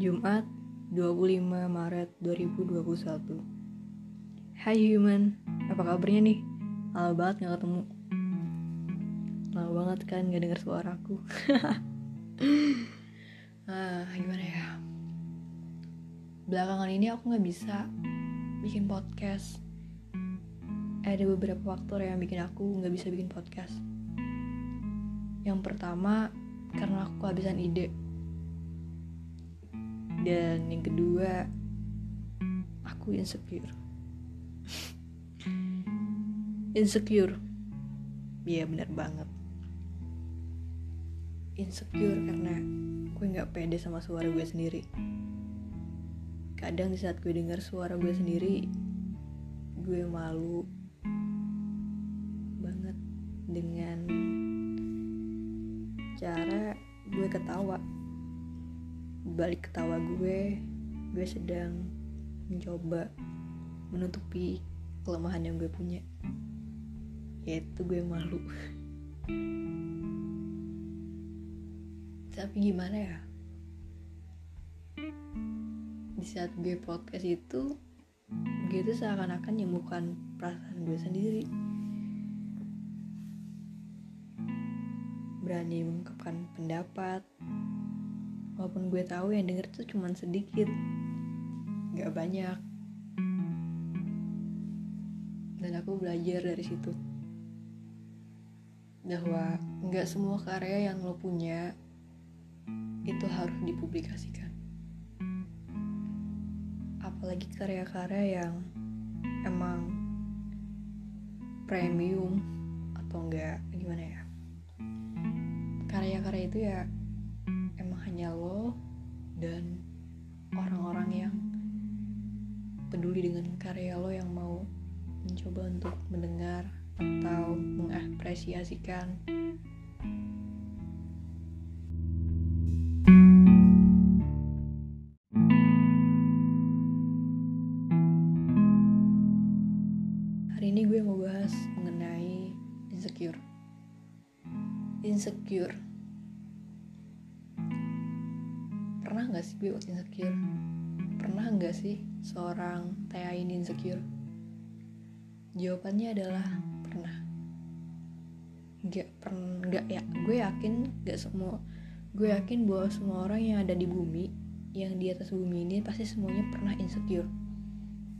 Jumat 25 Maret 2021 Hai human, apa kabarnya nih? Lama banget gak ketemu. Lama banget kan gak denger suaraku ah, Gimana ya? Belakangan ini aku gak bisa bikin podcast. Ada beberapa faktor yang bikin aku gak bisa bikin podcast. Yang pertama karena aku kehabisan ide dan yang kedua aku insecure. Insecure. Iya benar banget. Insecure karena gue nggak pede sama suara gue sendiri. Kadang di saat gue dengar suara gue sendiri gue malu banget dengan cara gue ketawa balik ketawa gue gue sedang mencoba menutupi kelemahan yang gue punya. Yaitu gue malu. Tapi gimana ya? Di saat gue podcast itu gue tuh seakan-akan nyembuhkan perasaan gue sendiri. Berani mengungkapkan pendapat walaupun gue tahu yang denger tuh cuman sedikit. Gak banyak. Dan aku belajar dari situ. Bahwa nggak semua karya yang lo punya itu harus dipublikasikan. Apalagi karya-karya yang emang premium atau enggak gimana ya? Karya-karya itu ya hanya lo dan orang-orang yang peduli dengan karya lo yang mau mencoba untuk mendengar atau mengapresiasikan? Hari ini gue mau bahas mengenai insecure nggak sih gue insecure? Pernah nggak sih seorang Tia ini insecure? Jawabannya adalah pernah. Nggak pernah nggak ya gue yakin nggak semua gue yakin bahwa semua orang yang ada di bumi yang di atas bumi ini pasti semuanya pernah insecure.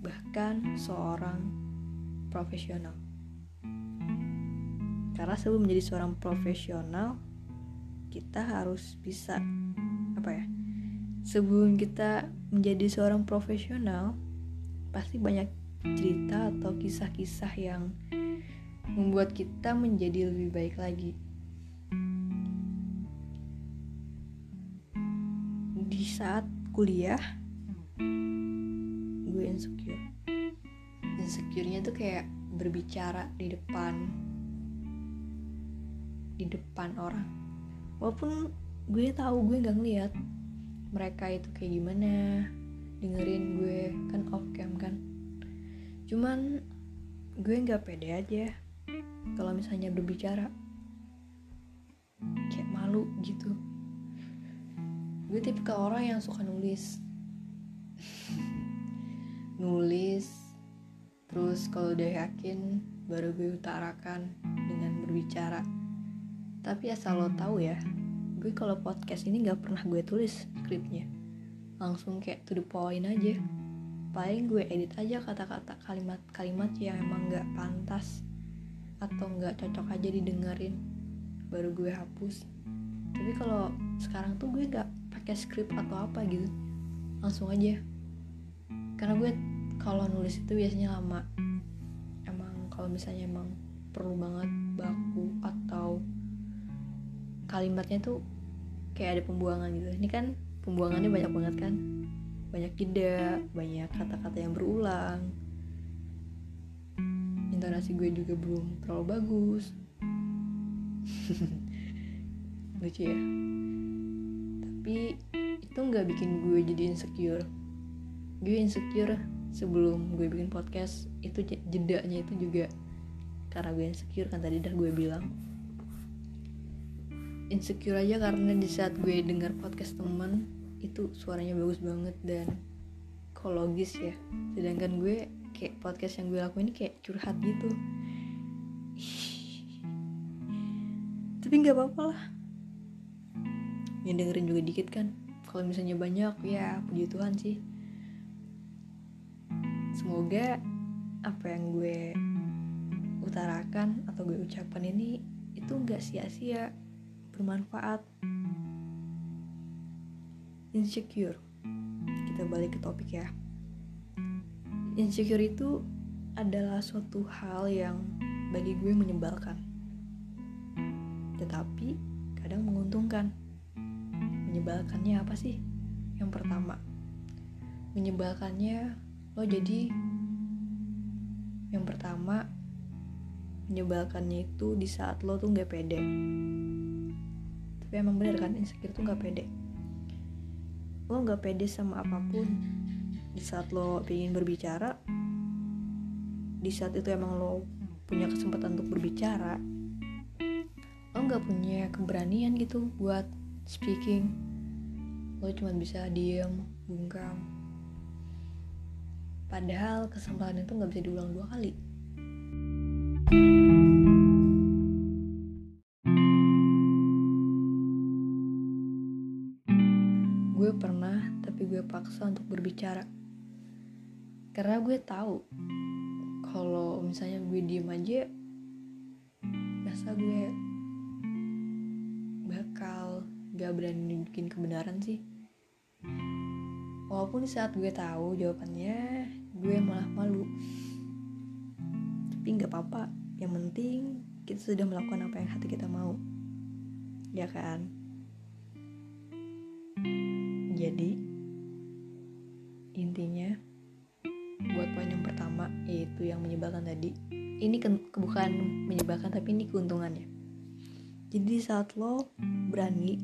Bahkan seorang profesional. Karena sebelum menjadi seorang profesional kita harus bisa apa ya sebelum kita menjadi seorang profesional pasti banyak cerita atau kisah-kisah yang membuat kita menjadi lebih baik lagi. Di saat kuliah gue insecure. Insecure-nya tuh kayak berbicara di depan di depan orang. Walaupun gue tahu gue nggak ngeliat mereka itu kayak gimana dengerin gue kan off cam kan. Cuman gue nggak pede aja kalau misalnya berbicara. Kayak malu gitu. Gue tipe ke orang yang suka nulis. Nulis terus kalau udah yakin baru gue utarakan dengan berbicara. Tapi asal lo tahu ya gue kalau podcast ini nggak pernah gue tulis skripnya. Langsung kayak to the point aja. Paling gue edit aja kata-kata kalimat-kalimat yang emang nggak pantas atau nggak cocok aja didengerin. Baru gue hapus. Tapi kalau sekarang tuh gue nggak pakai skrip atau apa gitu. Langsung aja. Karena gue kalau nulis itu biasanya lama. Emang kalau misalnya emang perlu banget baku atau kalimatnya tuh kayak ada pembuangan gitu. Ini kan pembuangannya banyak banget kan. Banyak jeda banyak kata-kata yang berulang. Intonasi gue juga belum terlalu bagus. Lucu ya. Tapi itu nggak bikin gue jadi insecure. Gue insecure sebelum gue bikin podcast. Itu jedanya itu juga karena gue insecure kan tadi udah gue bilang insecure aja karena di saat gue denger podcast temen itu suaranya bagus banget dan ekologis ya. Sedangkan gue kayak podcast yang gue lakuin kayak curhat gitu. Tapi nggak apa-apa lah. Yang dengerin juga dikit kan. Kalau misalnya banyak ya puji Tuhan sih. Semoga apa yang gue utarakan atau gue ucapkan ini itu nggak sia-sia bermanfaat. Insecure. Kita balik ke topik ya. Insecure itu adalah suatu hal yang bagi gue menyebalkan. Tetapi kadang menguntungkan. Menyebalkannya apa sih? Yang pertama menyebalkannya lo jadi. Yang pertama menyebalkannya itu di saat lo tuh nggak pede tapi emang bener kan insecure tuh nggak pede. Lo nggak pede sama apa pun. Di saat lo ingin berbicara di saat itu emang lo punya kesempatan untuk berbicara lo nggak punya keberanian gitu buat speaking. Lo cuma bisa diem bungkam. Padahal kesempatan itu nggak bisa diulang dua kali pernah tapi gue paksa untuk berbicara. Karena gue tahu kalau misalnya gue diem aja rasa gue bakal gak berani nunjukin kebenaran sih. Walaupun saat gue tahu jawabannya gue malah malu. Tapi nggak apa-apa yang penting kita sudah melakukan apa yang hati kita mau. Ya kan jadi intinya buat poin yang pertama yaitu yang menyebalkan tadi ini ke, bukan menyebalkan tapi ini keuntungannya. Jadi saat lo berani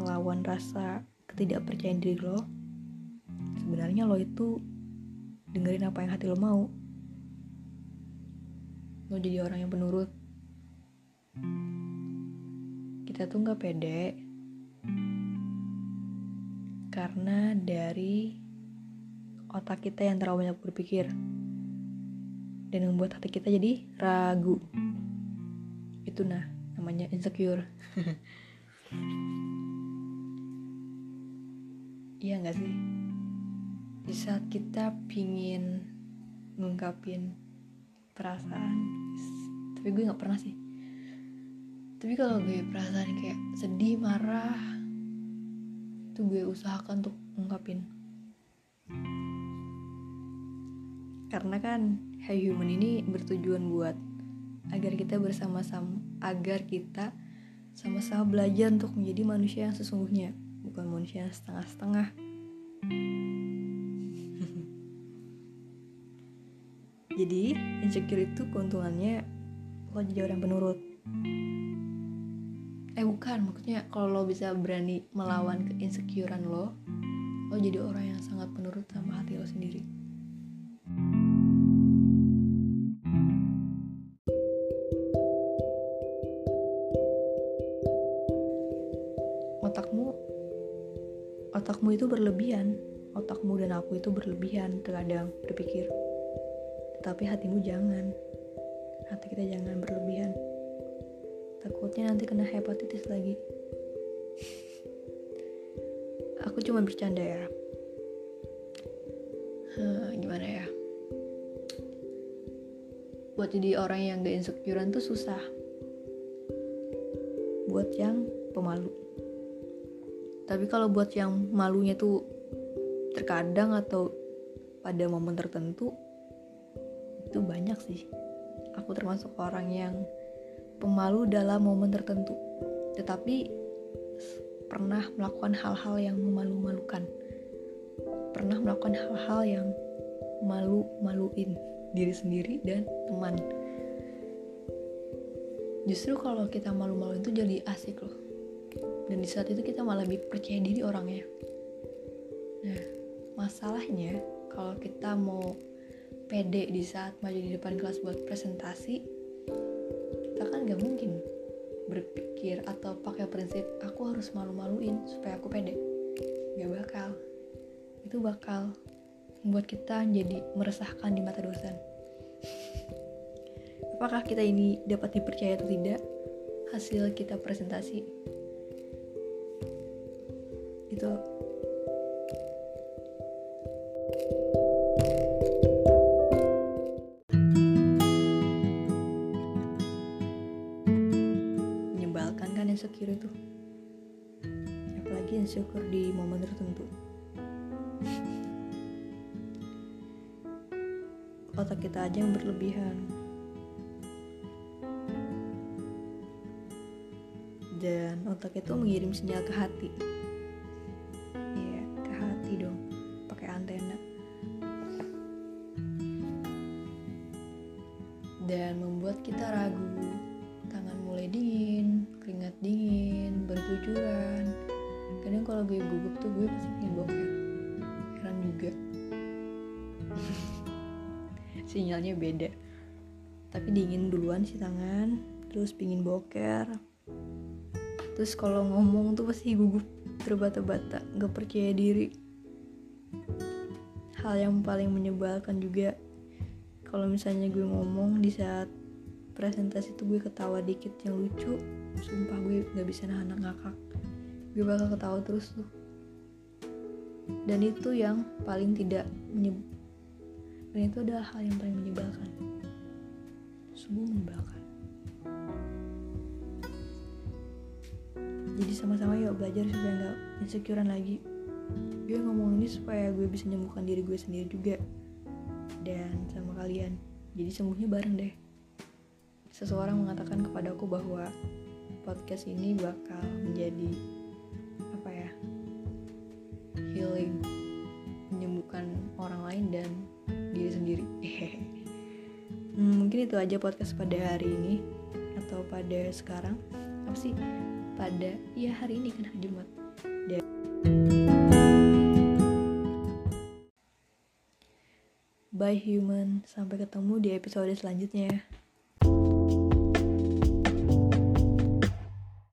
melawan rasa ketidakpercayaan diri lo sebenarnya lo itu dengerin apa yang hati lo mau. Lo jadi orang yang penurut. Kita tuh nggak pede karena dari otak kita yang terlalu banyak berpikir. Dan membuat hati kita jadi ragu. Itu nah namanya insecure. Iya nggak sih? Di saat kita pingin ngungkapin perasaan tapi gue nggak pernah sih. Tapi kalau gue perasaan kayak sedih marah itu gue usahakan untuk ungkapin. Karena kan Hey Human ini bertujuan buat agar kita bersama-sama agar kita sama-sama belajar untuk menjadi manusia yang sesungguhnya bukan manusia yang setengah-setengah. Jadi insecure itu keuntungannya lo jadi orang penurut eh bukan maksudnya kalau lo bisa berani melawan keinsecurean lo lo jadi orang yang sangat penurut sama hati lo sendiri. Otakmu otakmu itu berlebihan. Otakmu dan aku itu berlebihan terkadang berpikir. Tetapi hatimu jangan. Hati kita jangan berlebihan takutnya nanti kena hepatitis lagi. Aku cuma bercanda ya. Huh, gimana ya? Buat jadi orang yang gak insecurean tuh susah. Buat yang pemalu. Tapi kalau buat yang malunya tuh terkadang atau pada momen tertentu itu banyak sih. Aku termasuk orang yang pemalu dalam momen tertentu, tetapi pernah melakukan hal-hal yang memalu-malukan, pernah melakukan hal-hal yang malu-maluin diri sendiri dan teman. Justru kalau kita malu-maluin itu jadi asik loh. Dan di saat itu kita malah lebih percaya diri orangnya. Nah, masalahnya kalau kita mau pede di saat maju di depan kelas buat presentasi, kita kan gak mungkin berpikir atau pakai prinsip aku harus malu-maluin supaya aku pede. Gak bakal. Itu bakal membuat kita jadi meresahkan di mata dosen. Apakah kita ini dapat dipercaya atau tidak? Hasil kita presentasi. Itu apalagi insecure di momen tertentu. Otak kita aja yang berlebihan. Dan otak itu mengirim sinyal ke hati. Iya ke hati dong. Pakai antena. Dan membuat kita ragu. Tangan mulai dingin keringat dingin bertujuran kadang kalau gue gugup tuh gue pasti pengen boker heran juga. Sinyalnya beda. Tapi dingin duluan sih tangan terus pingin boker. Terus kalau ngomong tuh pasti gugup terbata-bata gak percaya diri. Hal yang paling menyebalkan juga kalau misalnya gue ngomong di saat presentasi tuh gue ketawa dikit yang lucu sumpah gue gak bisa nahan ngakak gue bakal ketawa terus tuh. Dan itu yang paling tidak menyeb dan itu adalah hal yang paling menyebalkan. Sungguh menyebalkan. Jadi sama-sama yuk belajar supaya nggak insecurean lagi. Gue ngomong ini supaya gue bisa menyembuhkan diri gue sendiri juga dan sama kalian. Jadi sembuhnya bareng deh. Seseorang mengatakan kepadaku bahwa podcast ini bakal menjadi itu aja podcast pada hari ini atau pada sekarang. Apa sih? Pada ya hari ini kan hari Jumat. Dan Bye human, sampai ketemu di episode selanjutnya. ya.